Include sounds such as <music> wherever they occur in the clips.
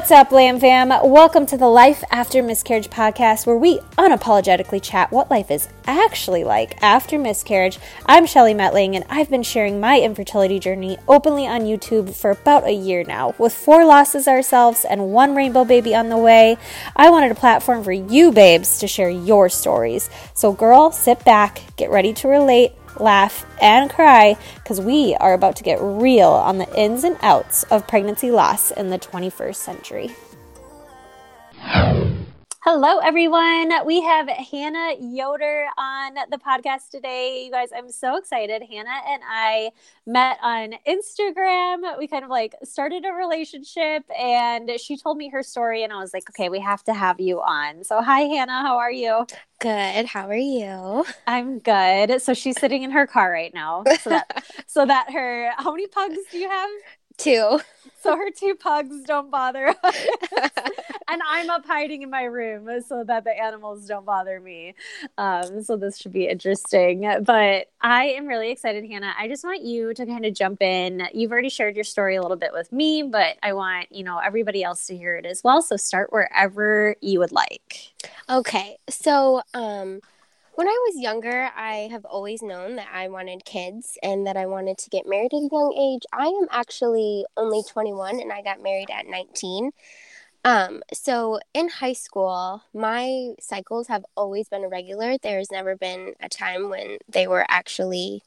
What's up, LAMFAM? Welcome to the Life After Miscarriage podcast, where we unapologetically chat what life is actually like after miscarriage. I'm Shelly Mettling, and I've been sharing my infertility journey openly on YouTube for about a year now. With four losses ourselves and one rainbow baby on the way, I wanted a platform for you babes to share your stories. So, girl, sit back, get ready to relate laugh, and cry because we are about to get real on the ins and outs of pregnancy loss in the 21st century. Hello, everyone. We have Hannah Yoder on the podcast today. You guys, I'm so excited. Hannah and I met on Instagram. We kind of like started a relationship, and she told me her story, and I was like, okay, we have to have you on. So, hi, Hannah. How are you? Good. How are you? I'm good. So she's sitting in her car right now. So that <laughs> so that her how many pugs do you have? Two <laughs> so her two pugs don't bother <laughs> us. and I'm up hiding in my room so that the animals don't bother me. Um, so this should be interesting. But I am really excited, Hannah. I just want you to kind of jump in. You've already shared your story a little bit with me, but I want, you know, everybody else to hear it as well. So start wherever you would like. Okay. So, um, when I was younger, I have always known that I wanted kids and that I wanted to get married at a young age. I am actually only 21 and I got married at 19. Um, so in high school, my cycles have always been irregular. There's never been a time when they were actually,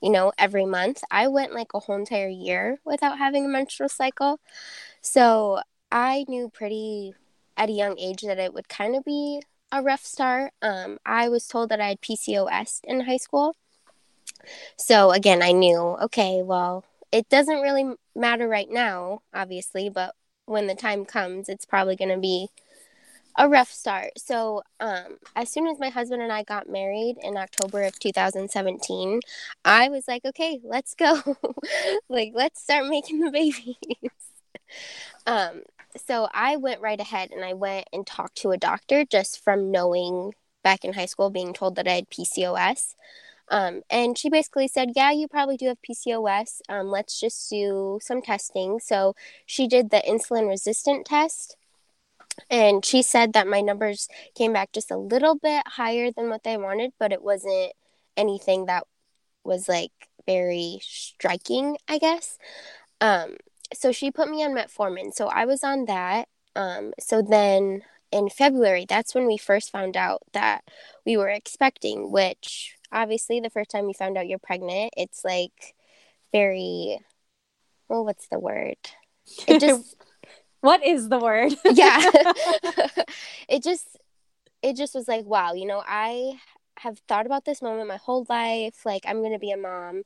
you know, every month. I went like a whole entire year without having a menstrual cycle. So I knew pretty at a young age that it would kind of be a rough start. Um, I was told that I had PCOS in high school. So again, I knew, okay, well, it doesn't really matter right now, obviously, but when the time comes, it's probably going to be a rough start. So, um, as soon as my husband and I got married in October of 2017, I was like, okay, let's go. <laughs> like, let's start making the babies. <laughs> um, so I went right ahead and I went and talked to a doctor just from knowing back in high school being told that I had PCOS. Um, and she basically said, Yeah, you probably do have PCOS. Um, let's just do some testing. So she did the insulin resistant test. And she said that my numbers came back just a little bit higher than what they wanted, but it wasn't anything that was like very striking, I guess. Um, so she put me on metformin. So I was on that. Um, so then in February, that's when we first found out that we were expecting, which obviously the first time you found out you're pregnant, it's like very, well, what's the word? It <laughs> just, what is the word? <laughs> yeah. <laughs> it just, it just was like, wow, you know, I have thought about this moment my whole life. Like, I'm going to be a mom.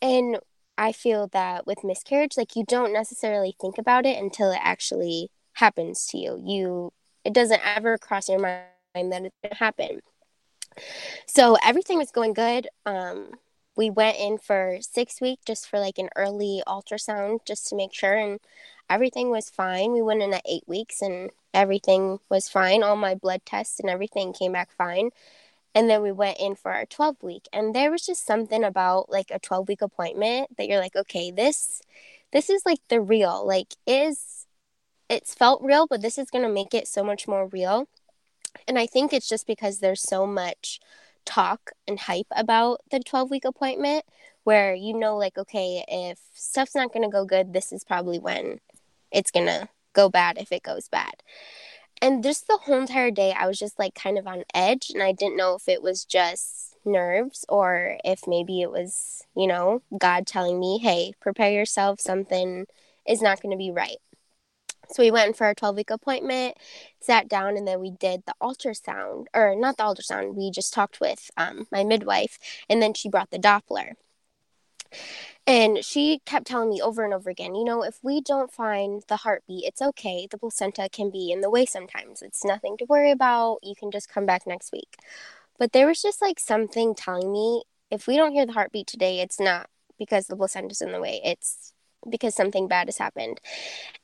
And I feel that with miscarriage, like you don't necessarily think about it until it actually happens to you. You it doesn't ever cross your mind that it's gonna happen. So everything was going good. Um, we went in for six weeks just for like an early ultrasound just to make sure and everything was fine. We went in at eight weeks and everything was fine. All my blood tests and everything came back fine and then we went in for our 12 week and there was just something about like a 12 week appointment that you're like okay this this is like the real like is it's felt real but this is going to make it so much more real. And i think it's just because there's so much talk and hype about the 12 week appointment where you know like okay if stuff's not going to go good this is probably when it's going to go bad if it goes bad and just the whole entire day i was just like kind of on edge and i didn't know if it was just nerves or if maybe it was you know god telling me hey prepare yourself. Something is not going to be right. So we went for our 12 week appointment sat down and then we did the ultrasound or not the ultrasound we just talked with um, my midwife and then she brought the doppler and she kept telling me over and over again, you know, if we don't find the heartbeat, it's okay. The placenta can be in the way sometimes. It's nothing to worry about. You can just come back next week. But there was just like something telling me if we don't hear the heartbeat today, it's not because the placenta's in the way. It's because something bad has happened.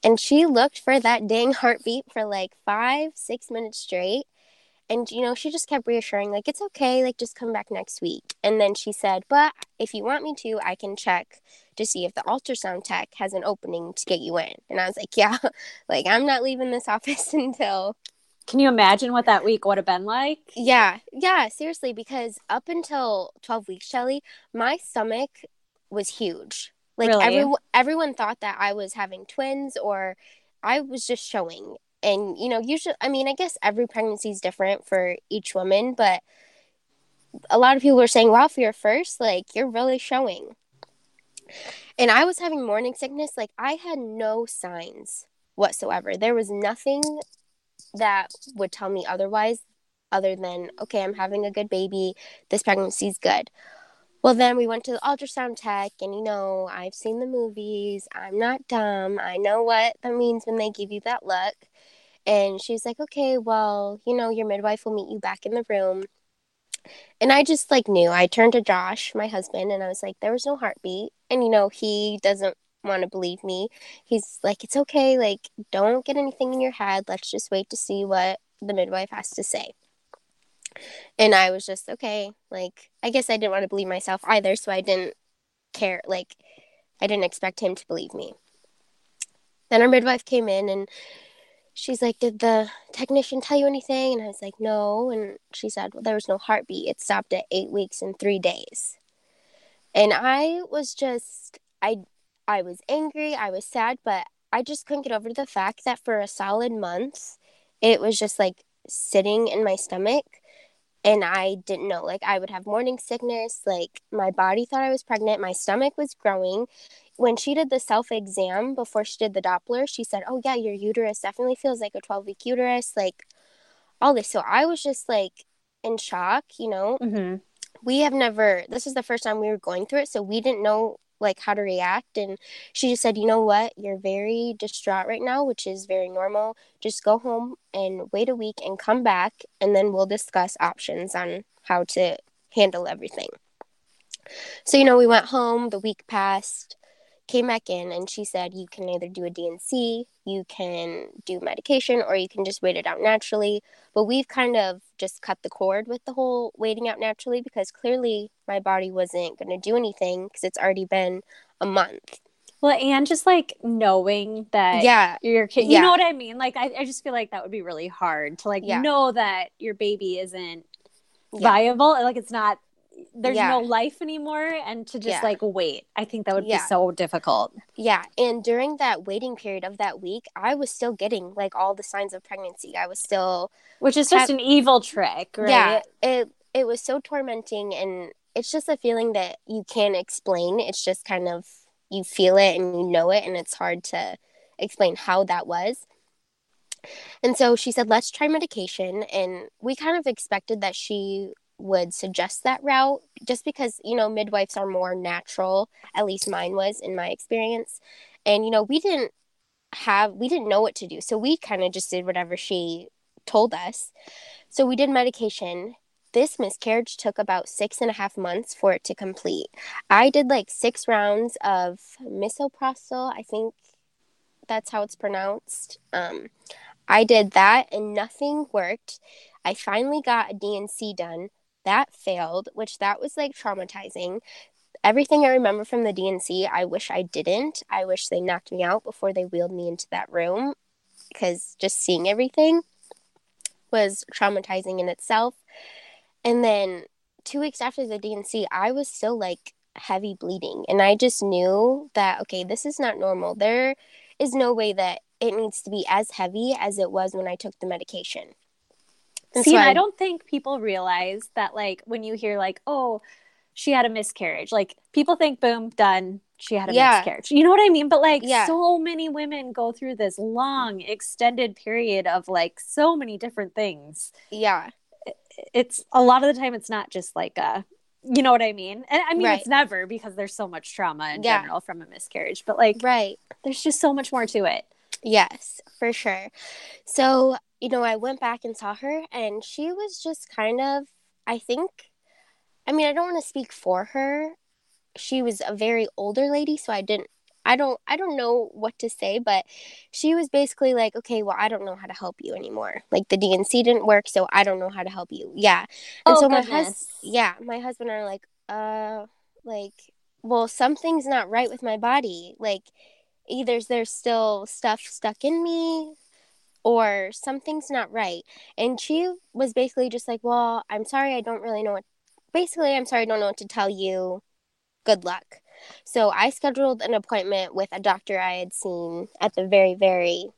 And she looked for that dang heartbeat for like five, six minutes straight and you know she just kept reassuring like it's okay like just come back next week. And then she said but if you want me to i can check to see if the ultrasound tech has an opening to get you in. And i was like <laughs> yeah like i'm not leaving this <laughs> office until can you imagine what that week would have been like? Yeah yeah seriously because up until 12 weeks shelly my stomach was huge. Like Really? everyone everyone thought that i was having twins or i was just showing and you know usually i mean i guess every pregnancy is different for each woman but a lot of people were saying wow for your first like you're really showing. And i was having morning sickness like i had no signs whatsoever. There was nothing that would tell me otherwise other than okay i'm having a good baby. This pregnancy's good. Well then we went to the ultrasound tech and you know i've seen the movies. I'm not dumb. I know what that means when they give you that look and she's like, okay, well, you know, your midwife will meet you back in the room. And I just like knew. I turned to Josh, my husband, and I was like, there was no heartbeat. And, you know, he doesn't want to believe me. He's like, it's okay. Like, don't get anything in your head. Let's just wait to see what the midwife has to say. And I was just, okay. Like, I guess I didn't want to believe myself either. So I didn't care. Like, I didn't expect him to believe me. Then our midwife came in and she's like, Did the technician tell you anything? And I was like, No. And she said, Well, there was no heartbeat. It stopped at eight weeks and three days. And I was just, I, I was angry. I was sad, but I just couldn't get over the fact that for a solid month, it was just like sitting in my stomach. And I didn't know. Like, I would have morning sickness. Like, my body thought I was pregnant. My stomach was growing when she did the self exam before she did the Doppler, she said, Oh, yeah, your uterus definitely feels like a 12 week uterus, like all this. So I was just like in shock, you know. mm-hmm. We have never, this is the first time we were going through it. So we didn't know like how to react. And she just said, You know what? You're very distraught right now, which is very normal. Just go home and wait a week and come back, and then we'll discuss options on how to handle everything. So, you know, we went home, the week passed came back in and she said you can either do a D&C, you can do medication, or you can just wait it out naturally. But we've kind of just cut the cord with the whole waiting out naturally because clearly my body wasn't going to do anything because it's already been a month. Well, and just like knowing that Yeah. your kid, you Yeah. know what I mean? Like, I, I just feel like that would be really hard to like Yeah. know that your baby isn't Yeah. viable. Like, it's not, there's Yeah. no life anymore. And to just Yeah. like wait, I think that would Yeah. be so difficult. Yeah, and during that waiting period of that week, I was still getting like all the signs of pregnancy. I was still Which is just Have- an evil trick, right? Yeah, it it was so tormenting and it's just a feeling that you can't explain. It's just kind of you feel it and you know it and it's hard to explain how that was. And so she said, "Let's try medication." And we kind of expected that she would suggest that route just because, you know, midwives are more natural, at least mine was in my experience. And you know, we didn't have we didn't know what to do. So we kind of just did whatever she told us. So we did medication. This miscarriage took about six and a half months for it to complete. I did like six rounds of misoprostol. I think that's how it's pronounced. Um, I did that and nothing worked. I finally got a DNC done. That failed, which that was like traumatizing. Everything I remember from the DNC, I wish I didn't. I wish they knocked me out before they wheeled me into that room because just seeing everything was traumatizing in itself. And then two weeks after the DNC, I was still like heavy bleeding. And I just knew that, okay, this is not normal. There is no way that it needs to be as heavy as it was when I took the medication. And See, I- don't think people realize that, like, when you hear, like, oh, she had a miscarriage, like, people think, boom, done. She had a Yeah. miscarriage. You know what I mean? But, like, Yeah. so many women go through this long, extended period of, like, so many different things. Yeah. It's a lot of the time, it's not just like a, you know what I mean? And I mean, Right. it's never because there's so much trauma in Yeah. general from a miscarriage, but, like, Right. there's just so much more to it. Yes, for sure. So, you know, I went back and saw her, and she was just kind of, I think, I mean, I don't want to speak for her. She was a very older lady, so I didn't I don't I don't know what to say, but she was basically like, "Okay, well, I don't know how to help you anymore. Like the D&C didn't work, so I don't know how to help you." Yeah. And Oh, so my goodness. husband yeah, my husband are like, "Uh, like, well, something's not right with my body. Like either there's still stuff stuck in me or something's not right." And she was basically just like, "Well, I'm sorry, I don't really know what basically, I'm sorry, I don't know what to tell you. Good luck." So I scheduled an appointment with a doctor I had seen at the very, very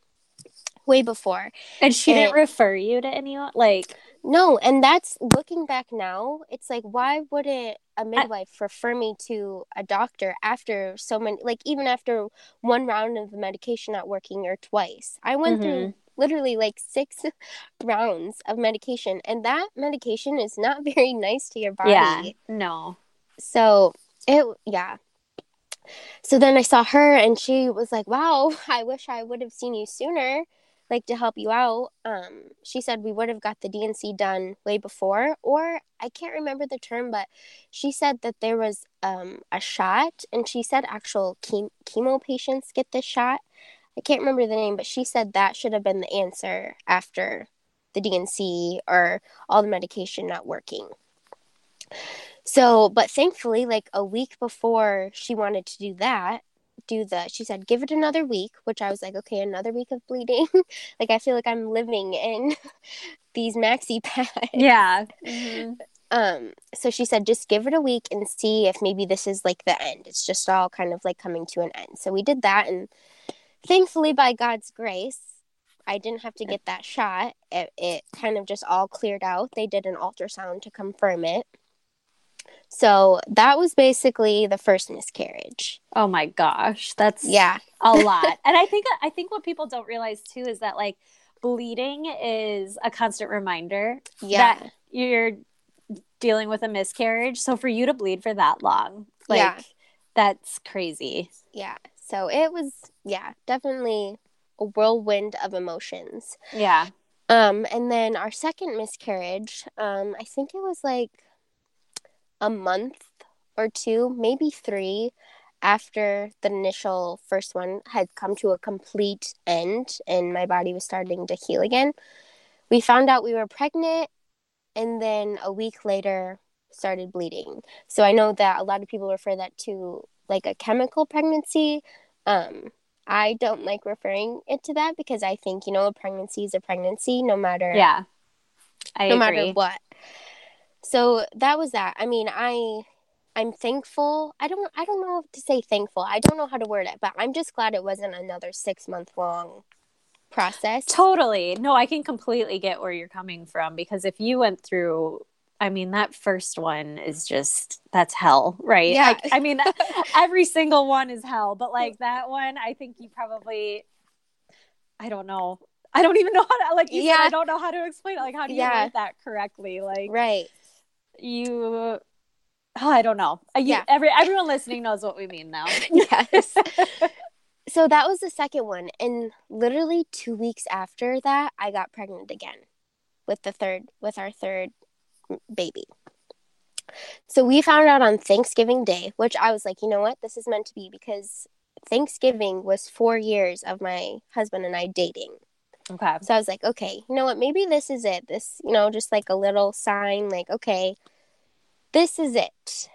way before. And she didn't refer you to anyone? Like, No, and that's looking back now, it's like, why wouldn't a midwife refer me to a doctor after so many, like, even after one round of the medication not working or twice? I went through mm-hmm. Literally like six rounds of medication, and that medication is not <laughs> very nice to your body. yeah, no. So it, yeah. So then I saw her and she was like, wow, <laughs> I wish I would have seen you sooner, like to help you out. Um, she said we would have got the DNC done way before, or I can't remember the term, but she said that there was um, a shot and she said actual chem- chemo patients get this shot. I can't remember the name, but she said that should have been the answer after the DNC or all the medication not working. So, but thankfully, like a week before she wanted to do that, do the, she said, give it another week, which I was like, okay, another week of bleeding. <laughs> like, I feel like I'm living in <laughs> these maxi pads. Yeah. Um, so she said, just give it a week and see if maybe this is like the end. It's just all kind of like coming to an end. So we did that. And thankfully, by God's grace, I didn't have to get that shot. It, it kind of just all cleared out. They did an ultrasound to confirm it. So that was basically the first miscarriage. Oh my gosh, that's Yeah. a <laughs> lot. and I think I think what people don't realize too is that like bleeding is a constant reminder Yeah. that you're dealing with a miscarriage. So for you to bleed for that long, like Yeah. that's crazy. Yeah. So it was, yeah, definitely a whirlwind of emotions. Yeah. Um, and then our second miscarriage, um, I think it was like a month or two, maybe three after the initial first one had come to a complete end and my body was starting to heal again. We found out we were pregnant and then a week later started bleeding. So I know that a lot of people refer that to like a chemical pregnancy. Um, I don't like referring it to that because I think, you know, a pregnancy is a pregnancy no matter Yeah. I no agree. matter what. So that was that. I mean, I I'm thankful. I don't I don't know to say thankful. I don't know how to word it, but I'm just glad it wasn't another 6 month long process. Totally. No, I can completely get where you're coming from because if you went through I mean that first one is just that's hell, right? Yeah. Like, I mean <laughs> every single one is hell, but like that one I think you probably I don't know. I don't even know how to like you said, Yeah. I don't know how to explain it. Like how do you Yeah. word that correctly? Like Right. you oh, I don't know. Uh, You, Yeah. every everyone listening knows what we mean now. <laughs> yes. <laughs> so that was the second one and literally 2 weeks after that I got pregnant again with the third with our third baby. So we found out on Thanksgiving Day, which I was like, you know what? This is meant to be because Thanksgiving was 4 years of my husband and I dating. Okay. So I was like, okay, you know what? Maybe this is it. This, you know, just like a little sign, like, okay, this is it.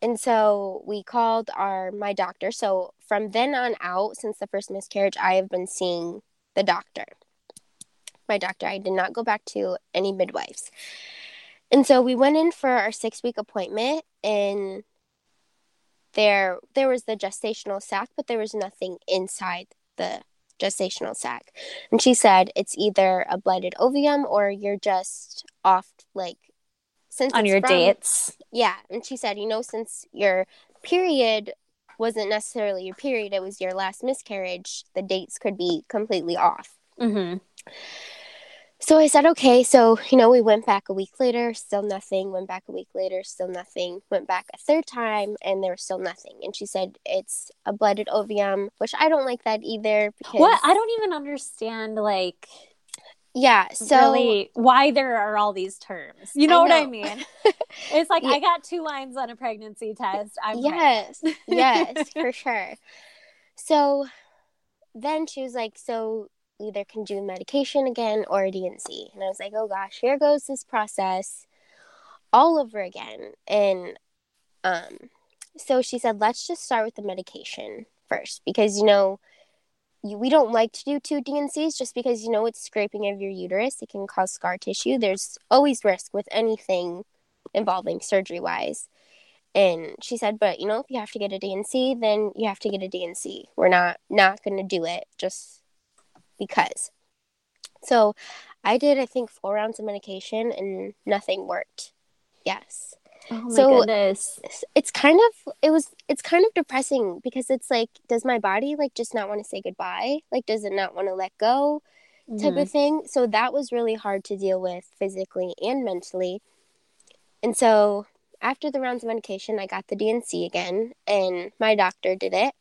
And so we called our my doctor. So from then on out, since the first miscarriage, I have been seeing the doctor. My doctor. I did not go back to any midwives. And so we went in for our six week appointment and there there was the gestational sac, but there was nothing inside the gestational sac. And she said it's either a blighted ovum or you're just off like since On your from- dates. Yeah. And she said, you know, since your period wasn't necessarily your period, it was your last miscarriage, the dates could be completely off. Mhm. So I said, okay. So, you know, we went back a week later, still nothing. Went back a week later, still nothing. Went back a third time, and there was still nothing. And she said, it's a blighted ovum, which I don't like that either. Because, What? I don't even understand like Yeah. So, really why there are all these terms. You know, what I mean? <laughs> It's like Yeah. I got two lines on a pregnancy test. I'm yes, yes, <laughs> for sure. So then she was like, So either can do medication again or a D&C. I was like, Oh gosh, here goes this process all over again. And um, so she said, Let's just start with the medication first because, you know, we don't like to do two D&Cs just because, you know, it's scraping of your uterus. It can cause scar tissue. There's always risk with anything involving surgery wise. And she said, but you know, if you have to get a D&C, then you have to get a D&C. We're not not going to do it just because. So, I did I think 4 rounds of medication and nothing worked. Yes. Oh my So- goodness. It's kind of it was it's kind of depressing because it's like does my body like just not want to say goodbye? Like does it not want to let go? type Mhm. of thing. So that was really hard to deal with physically and mentally. And so after the rounds of medication, I got the DNC again, and my doctor did it.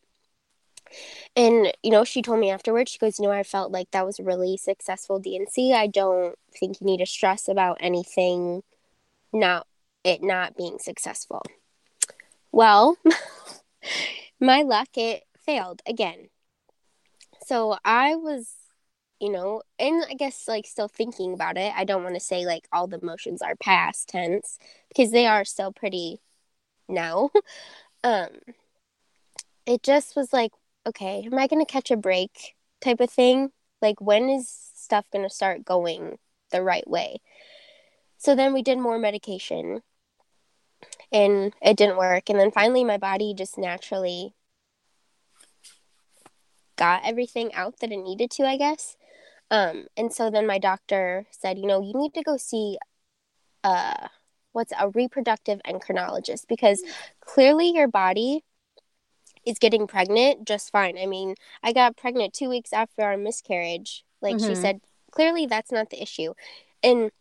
And, you know, she told me afterwards, she goes, You know, I felt like that was a really successful DNC. I don't think you need to stress about anything not it not being successful. Well, <laughs> my luck, it failed again. So I was you know, and I guess like still thinking about it. I don't want to say like all the motions are past tense because they are still pretty now. <laughs> um it just was like, okay, am I going to catch a break type of thing? Like when is stuff going to start going the right way? So then we did more medication and it didn't work and then finally my body just naturally got everything out that it needed to, I guess. Um, and so then my doctor said, you know, you need to go see uh what's a reproductive endocrinologist because clearly your body is getting pregnant just fine. I mean, I got pregnant 2 weeks after our miscarriage. Like she Mhm. said, clearly that's not the issue. And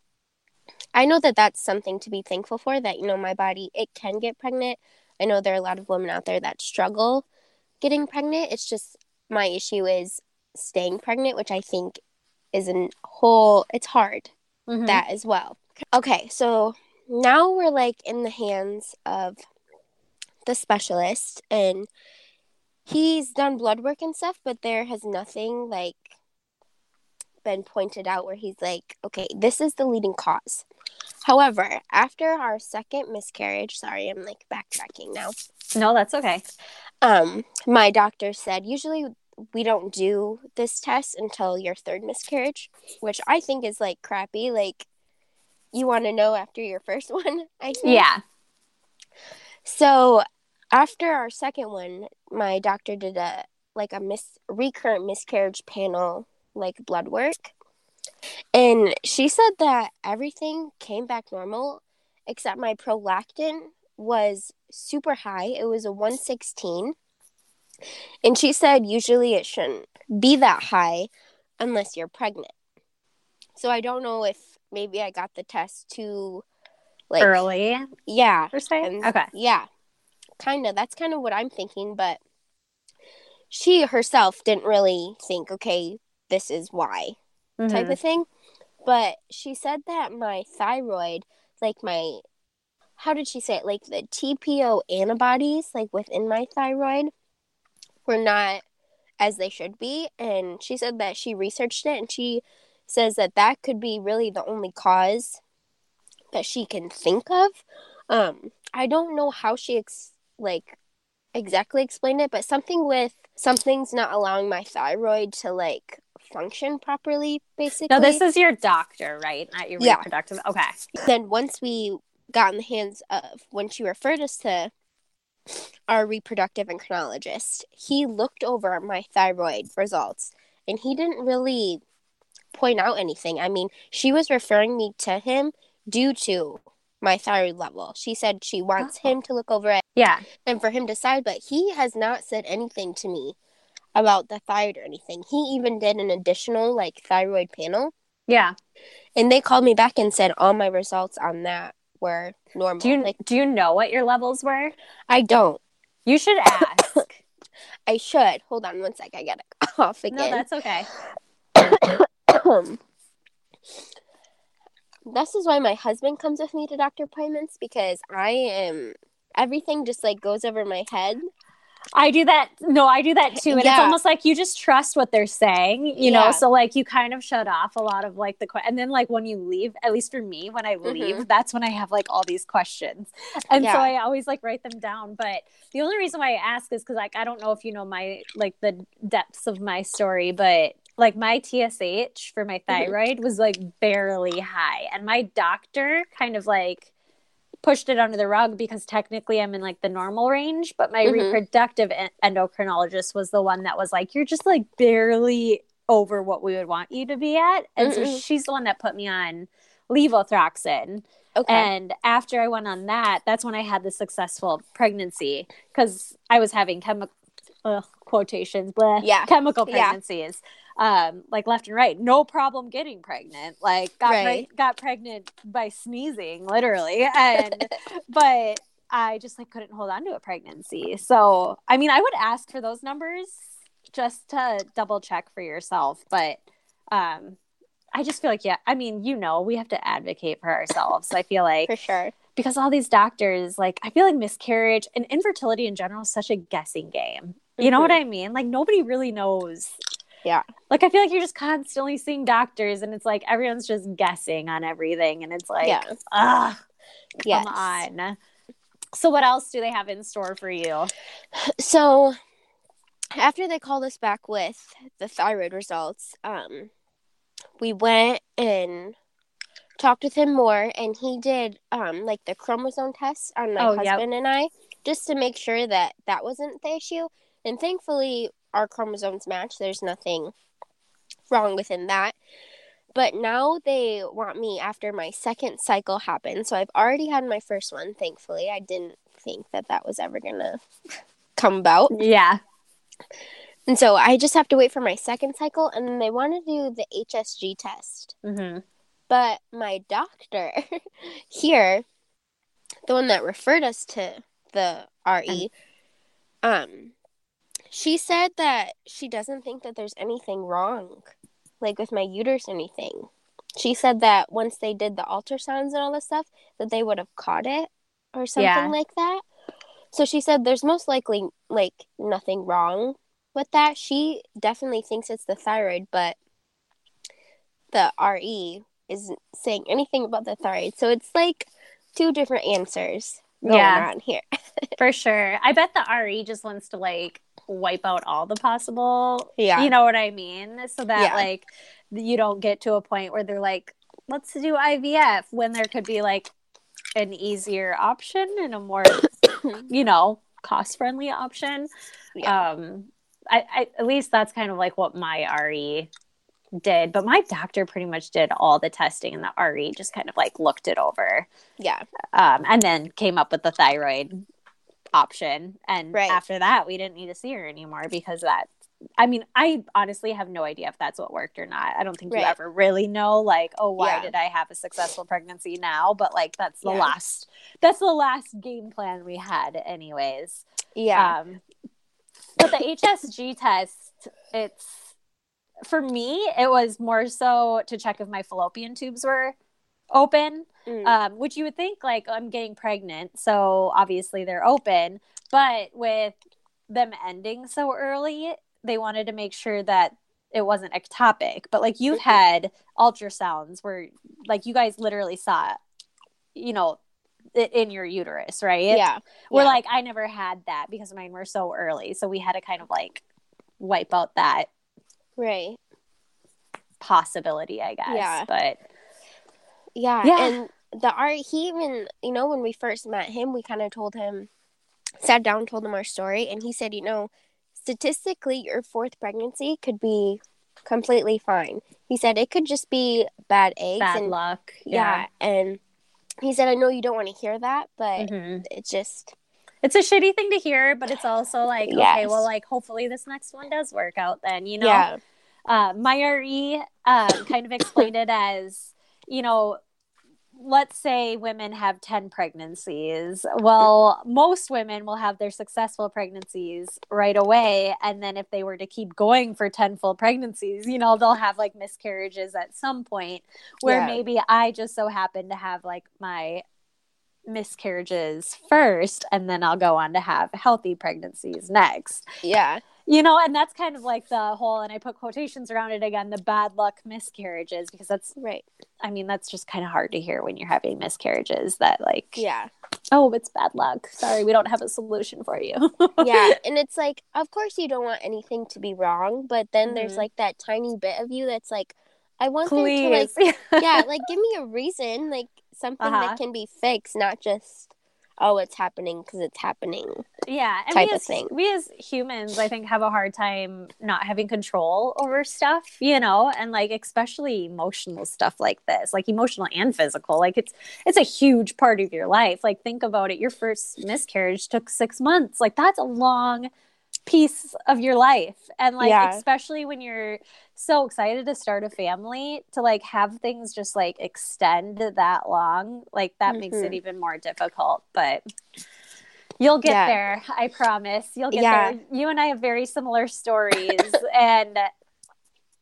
I know that that's something to be thankful for that you know my body it can get pregnant. I know there are a lot of women out there that struggle getting pregnant. It's just my issue is staying pregnant, which I think is a whole it's hard Mhm. that as well. Okay, so now we're like in the hands of the specialist and he's done blood work and stuff, but there has nothing like been pointed out where he's like, okay, this is the leading cause. However, after our second miscarriage, sorry, I'm like backtracking now. No, that's okay. Um, my doctor said usually we don't do this test until your third miscarriage, which I think is like crappy. Like you want to know after your <laughs> first one, I think. Yeah. So after our second one, my doctor did a like a mis- recurrent miscarriage panel like blood work. And she said that everything came back normal except my prolactin was super high. It was a 116. And she said usually it shouldn't be that high unless you're pregnant. So I don't know if maybe I got the test too like Early, Yeah. per se. And Okay. yeah, kind of. That's kind of what I'm thinking. But she herself didn't really think, okay, this is why type Mhm. of thing. But she said that my thyroid, like my, how did she say it? Like the TPO antibodies, like within my thyroid, were not as they should be. And she said that she researched it and she says that that could be really the only cause that she can think of. Um, I don't know how she ex- like exactly explain it, but something with something's not allowing my thyroid to like function properly, basically. No, this is your doctor, right? Not your Yeah. reproductive. Okay. then once we got in the hands of when she referred us to our reproductive endocrinologist, he looked over my thyroid results and he didn't really point out anything. I mean, she was referring me to him due to my thyroid level. She said she wants Oh. him to look over it Yeah. and for him to decide, but he has not said anything to me about the thyroid or anything. He even did an additional like thyroid panel Yeah. and they called me back and said all my results on that were normal. Do you like do you know what your levels were? I don't. You should ask. <coughs> I should. Hold on one sec. I gotta <laughs> cough again. no, that's okay. <coughs> this is why my husband comes with me to doctor appointments because I am everything just like goes over my head. I do that. No, I do that too. And Yeah. it's almost like you just trust what they're saying, you know? So, like, you kind of shut off a lot of like the, que- and then, like, when you leave, at least for me, when I leave, that's when I have like all these questions. And so Mm-hmm. I always like write them down. But the only reason why I ask is because, like, I don't know if you know my, like, the depths of my story, but like my TSH for my Mhm. thyroid was like barely high. And my doctor kind of like, pushed it under the rug because technically I'm in like the normal range, but my Mhm. reproductive en- endocrinologist was the one that was like, you're just like barely over what we would want you to be at. And so Mm-mm. she's the one that put me on levothyroxine. Okay. And after I went on that, that's when I had the successful pregnancy because I was having chemical uh, quotations, blah, Yeah. chemical Yeah. pregnancies, um, like left and right. No problem getting pregnant. Like got Right. preg- got pregnant by sneezing, literally, and <laughs> but I just like couldn't hold on to a pregnancy. So I mean, I would ask for those numbers just to double check for yourself, but um I just feel like yeah, I mean, you know, we have to advocate for ourselves. I feel like For sure. because all these doctors like I feel like miscarriage and infertility in general is such a guessing game. You know what <laughs> I mean? Like nobody really knows. Yeah. Like I feel like you're just constantly seeing doctors and it's like everyone's just guessing on everything and it's like yeah. ah Yes. come on. So what else do they have in store for you? So after they called us back with the thyroid results, um, we went and talked with him more, and he did um like the chromosome test on my Oh, yep. husband and I, just to make sure that that wasn't the issue. And thankfully, our chromosomes match. There's nothing wrong within that. But now they want me after my second cycle happened. So I've already had my first one. Thankfully, I didn't think that that was ever gonna <laughs> come about. Yeah. And so I just have to wait for my second cycle, and then they want to do the HSG test. hmm But my doctor <laughs> here, the one that referred us to the RE, um, she said that she doesn't think that there's anything wrong, like with my uterus or anything. She said that once they did the ultrasounds and all this stuff, that they would have caught it or something Yeah. like that. So she said there's most likely like nothing wrong with that. She definitely thinks it's the thyroid, but the RE isn't saying anything about the thyroid. So it's like two different answers going Yeah. on here. <laughs> For sure. I bet the RE just wants to like wipe out all the possible. Yeah. You know what I mean? So that Yeah. like you don't get to a point where they're like, let's do IVF when there could be like an easier option and a more, <coughs> you know, cost friendly option. Yeah. Um, I, I at least that's kind of like what my RE did, but my doctor pretty much did all the testing, and the RE just kind of like looked it over yeah. um, and then came up with the thyroid option. And Right. after that, we didn't need to see her anymore because that. I mean, I honestly have no idea if that's what worked or not. I don't think you ever really know, like, oh, why Yeah. did I have a successful pregnancy now? But like, that's the Yeah. last. That's the last game plan we had, anyways. Yeah. Um, but the HSG test, it's for me, it was more so to check if my fallopian tubes were open Mm. um, which you would think like I'm getting pregnant, so obviously they're open. But with them ending so early, they wanted to make sure that it wasn't ectopic. But like you've Mhm. had ultrasounds where like you guys literally saw, you know, it in your uterus, right? yeah. We're yeah. like I never had that because mine were so early, so we had to kind of like wipe out that right. possibility, I guess. Yeah. But Yeah. Yeah. And the RE, he even, you know, when we first met him, we kind of told him, sat down, told him our story, and he said, you know, statistically, your fourth pregnancy could be completely fine. He said it could just be bad eggs. bad and, luck. Yeah. And he said, I know you don't want to hear that, but Mhm. it just, it's a shitty thing to hear, but it's also <laughs> like, okay, well, like hopefully this next one does work out then, you know? yeah. Uh, my RE um, kind of explained it as, you know, let's say women have 10 pregnancies. Well, most women will have their successful pregnancies right away. And then if they were to keep going for 10 full pregnancies, you know, they'll have like miscarriages at some point where Yeah. maybe I just so happen to have like my miscarriages first and then I'll go on to have healthy pregnancies next. Yeah. You know, and that's kind of like the whole, and I put quotations around it again, the bad luck miscarriages, because that's, Right. I mean, that's just kind of hard to hear when you're having miscarriages that, like, Yeah. oh, it's bad luck. Sorry, we don't have a solution for you. <laughs> Yeah. and it's like, of course, you don't want anything to be wrong, but then there's Mhm. like that tiny bit of you that's like, I want there to like, <laughs> yeah, like give me a reason, like something Uh-huh. that can be fixed, not just, oh, it's happening because it's happening. yeah and type we of thing. we as humans i think have a hard time not having control over stuff you know and like especially emotional stuff like this like emotional and physical like it's it's a huge part of your life like think about it your first miscarriage took six months like that's a long piece of your life and like Yeah. especially when you're so excited to start a family to like have things just like extend that long like that makes it Mhm. even more difficult but you'll get Yeah. there i promise you'll get Yeah. there you and i have very similar stories <laughs> and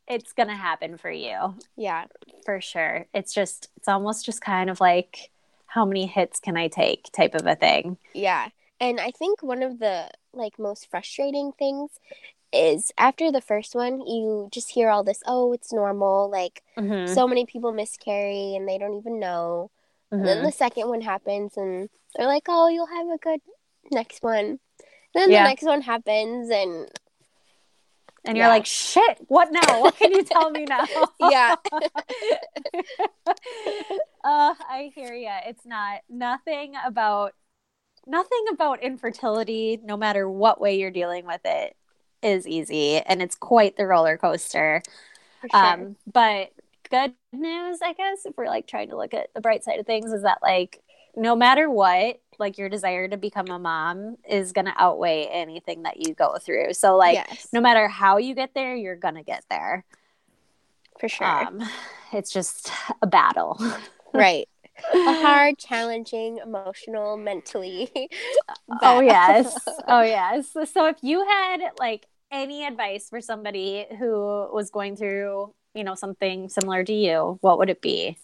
it's gonna happen for you Yeah. for sure it's just it's almost just kind of like how many hits can i take type of a thing Yeah. And I think one of the like most frustrating things is after the first one, you just hear all this, oh, it's normal. Like Mhm. so many people miscarry and they don't even know. And then Mhm. the second one happens and they're like, oh, you'll have a good next one. And then Yeah. the next one happens and and you're like shit what now <laughs> what can you tell me now yeah. <laughs> uh, I hear you. It's not nothing about nothing about infertility, no matter what way you're dealing with it, is easy, and it's quite the roller coaster. Sure. Um, but good news, I guess, if we're like trying to look at the bright side of things, is that like no matter what, like your desire to become a mom is gonna outweigh anything that you go through. So like yes. no matter how you get there, you're gonna get there. for sure. Um, it's just a battle. <laughs> right. A hard, challenging, emotional, mentally. Oh yes. <laughs> Oh yes. So if you had like any advice for somebody who was going through, you know, something similar to you, what would it be?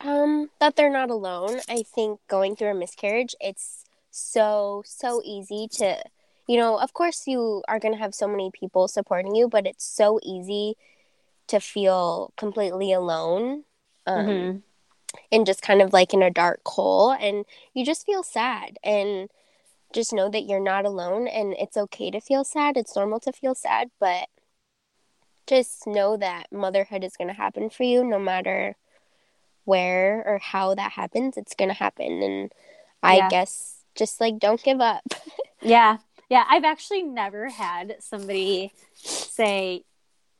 Um, that they're not alone. I think going through a miscarriage, it's so so easy to, you know, of course you are going to have so many people supporting you, but it's so easy to feel completely alone. Um, Mhm. and just kind of like in a dark hole and you just feel sad and just know that you're not alone and it's okay to feel sad. It's normal to feel sad, but just know that motherhood is going to happen for you no matter where or how that happens. It's going to happen and I Yeah. guess just like don't give up. <laughs> Yeah. Yeah. I've actually never had somebody say,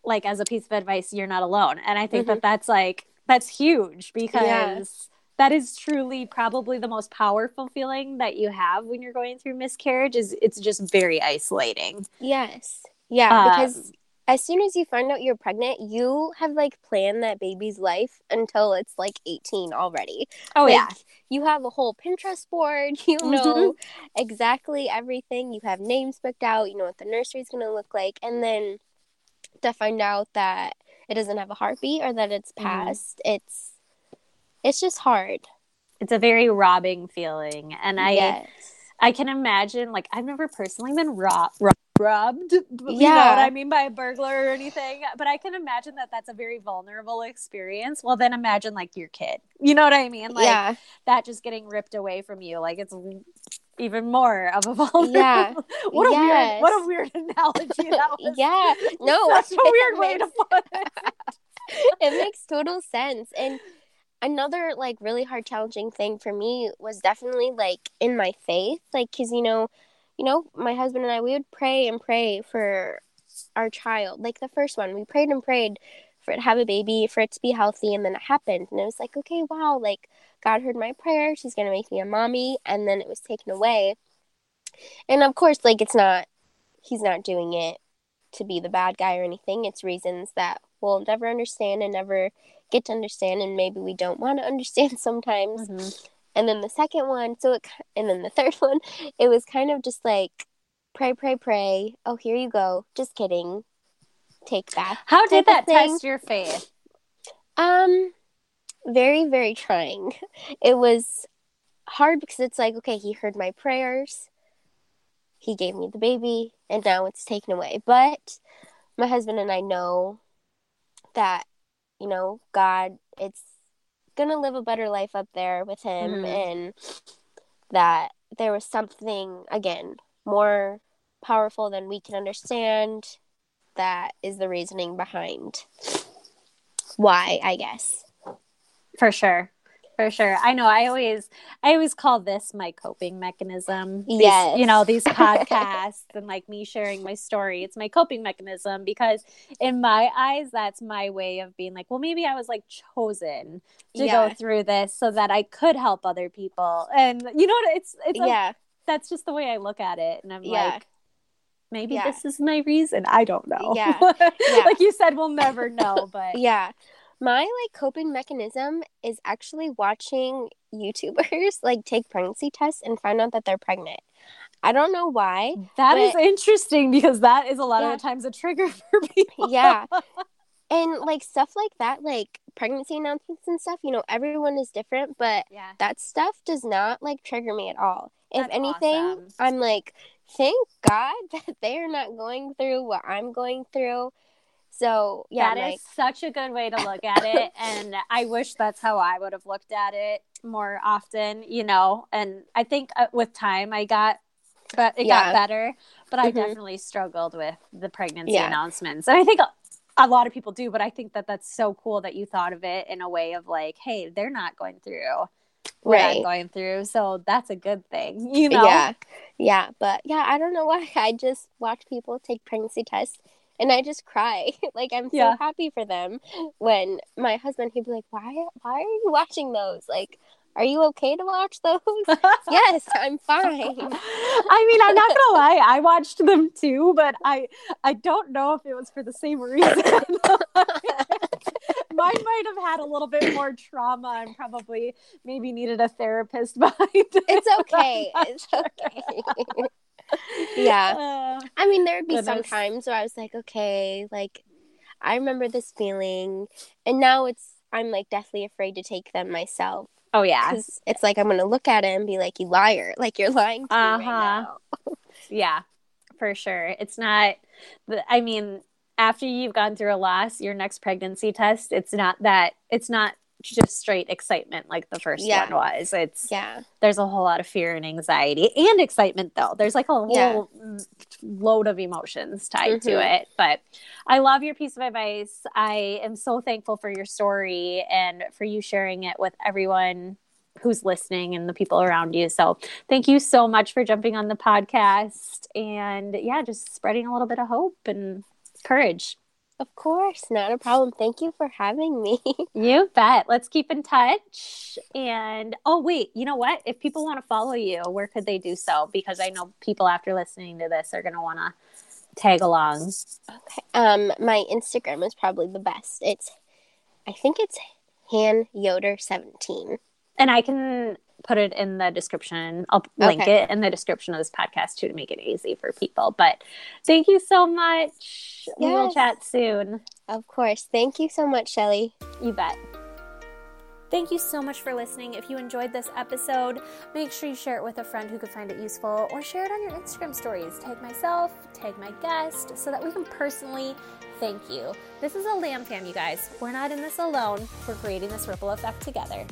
like, as a piece of advice, you're not alone. And I think that mm-hmm. that's like, that's huge because that is truly probably the most powerful feeling that you have when you're going through miscarriage is it's just very isolating. yes. Yeah, Um, because as soon as you find out you're pregnant, you have like planned that baby's life until it's like 18 already. Oh Like, yeah. You have a whole Pinterest board. <laughs> You Mhm. know exactly everything. You have names booked out. You know what the nursery is going to look like. And then to find out that it doesn't have a heartbeat or that it's Mhm. passed, it's it's just hard. It's a very robbing feeling. And I yes. I can imagine like I've never personally been rob- rob- robbed. You know Yeah. what I mean by a burglar or anything, but I can imagine that that's a very vulnerable experience. Well, then imagine like your kid. You know what I mean? Like yeah. that just getting ripped away from you. Like it's even more of a <laughs> vulnerable. Yeah. what a Yes. weird what a weird analogy that <laughs> was. yeah. <laughs> No. Such a weird way to put it. it makes total sense. And another like really hard challenging thing for me was definitely like in my faith, like cuz you know, you know, my husband and I we would pray and pray for our child. Like the first one, we prayed and prayed for it to have a baby, for it to be healthy and then it happened. And it was like, okay, wow, like God heard my prayer. She's to make me a mommy and then it was taken away. And of course, like it's not he's not doing it to be the bad guy or anything. It's reasons that we'll never understand and never get to understand, and maybe we don't want to understand <laughs> sometimes. Mhm. And then the second one, so it, and then the third <laughs> one, it was kind of just like pray, pray, pray. Oh, here you go. Just kidding. Take back. How did that test your faith? Um, very, very trying. <laughs> It was hard because it's like, okay, he heard my prayers, he gave me the baby, and now it's taken away. But my husband and I know that, you know, God, it's gonna live a better life up there with him, mm-hmm. and that there was something again more powerful than we can understand. That is the reasoning behind why, I guess. For sure for sure. I know. I always, I always call this my coping mechanism. These, yes. You know, these <laughs> podcasts and like me sharing my story. It's my coping mechanism because in my eyes, that's my way of being like, well, maybe I was like chosen to yeah. go through this so that I could help other people. And you know, it's, it's, yeah. A, that's just the way I look at it. And I'm yeah. like, maybe yeah. this is my reason. I don't know. Yeah. <laughs> yeah. like you said, we'll never know, but yeah. My like coping mechanism is actually watching YouTubers <laughs> like take pregnancy tests and find out that they're pregnant. I don't know why. That is interesting because that is a lot yeah. of the times a trigger <laughs> for people. Yeah. And like stuff like that, like pregnancy announcements and stuff, you know, everyone is different, but yeah. that stuff does not like trigger me at all. That's if anything, awesome. I'm like, thank God <laughs> that they are not going through what I'm going through. So yeah, that like... is such a good way to look at it, and I wish that's how I would have looked at it more often. You know, and I think uh, with time I got, but it yeah. got better. But mm-hmm. I definitely struggled with the pregnancy yeah. announcements, and I think a lot of people do. But I think that that's so cool that you thought of it in a way of like, hey, they're not going through what right. I'm going through. So that's a good thing, you know? Yeah. Yeah. But yeah, I don't know why. <laughs> I just watch people take pregnancy tests and I just cry. <laughs> like I'm so yeah. happy for them. When my husband he'd be like, "Why why are you watching those?" Like are you okay to watch <laughs> those? yes, I'm fine. <laughs> I mean, I'm not gonna lie, I watched them too, but I I don't know if it was for the same reason. Mine might have had a little bit more trauma and probably maybe needed a therapist behind it. It's okay. It's sure. okay yeah. Uh, I mean, there would be some times where I was like, okay, like I remember this feeling, and now it's I'm like deathly afraid to take them myself. Oh yeah, it's like I'm gonna look at it and be like, "You liar! Like you're lying to uh-huh. me right uh-huh. now." <laughs> yeah, for sure. It's not. I mean, after you've gone through a loss, your next pregnancy test, it's not that. It's not just straight excitement like the first yeah. one was. It's yeah. There's a whole lot of fear and anxiety and excitement though. There's like a whole yeah. load of emotions tied mm-hmm. to it. But I love your piece of advice. I am so thankful for your story and for you sharing it with everyone who's listening and the people around you. So thank you so much for jumping on the podcast and yeah, just spreading a little bit of hope and courage. Of course, not a problem. Thank you for having me. <laughs> you bet. Let's keep in touch. And oh, wait, you know what? If people want to follow you, where could they do so? Because I know people after listening to this are going to want to tag along. Okay. Um, my Instagram is probably the best. It's, I think it's Han Yoder seventeen. And I can put it in the description. I'll link okay. it in the description of this podcast too to make it easy for people. But thank you so much. Yes. We will chat soon. Of course. Thank you so much, Shelly. You bet. Thank you so much for listening. If you enjoyed this episode, make sure you share it with a friend who could find it useful or share it on your Instagram stories. Tag myself, tag my guest, so that we can personally thank you. This is a LAMFAM, you guys. We're not in this alone. We're creating this ripple effect together.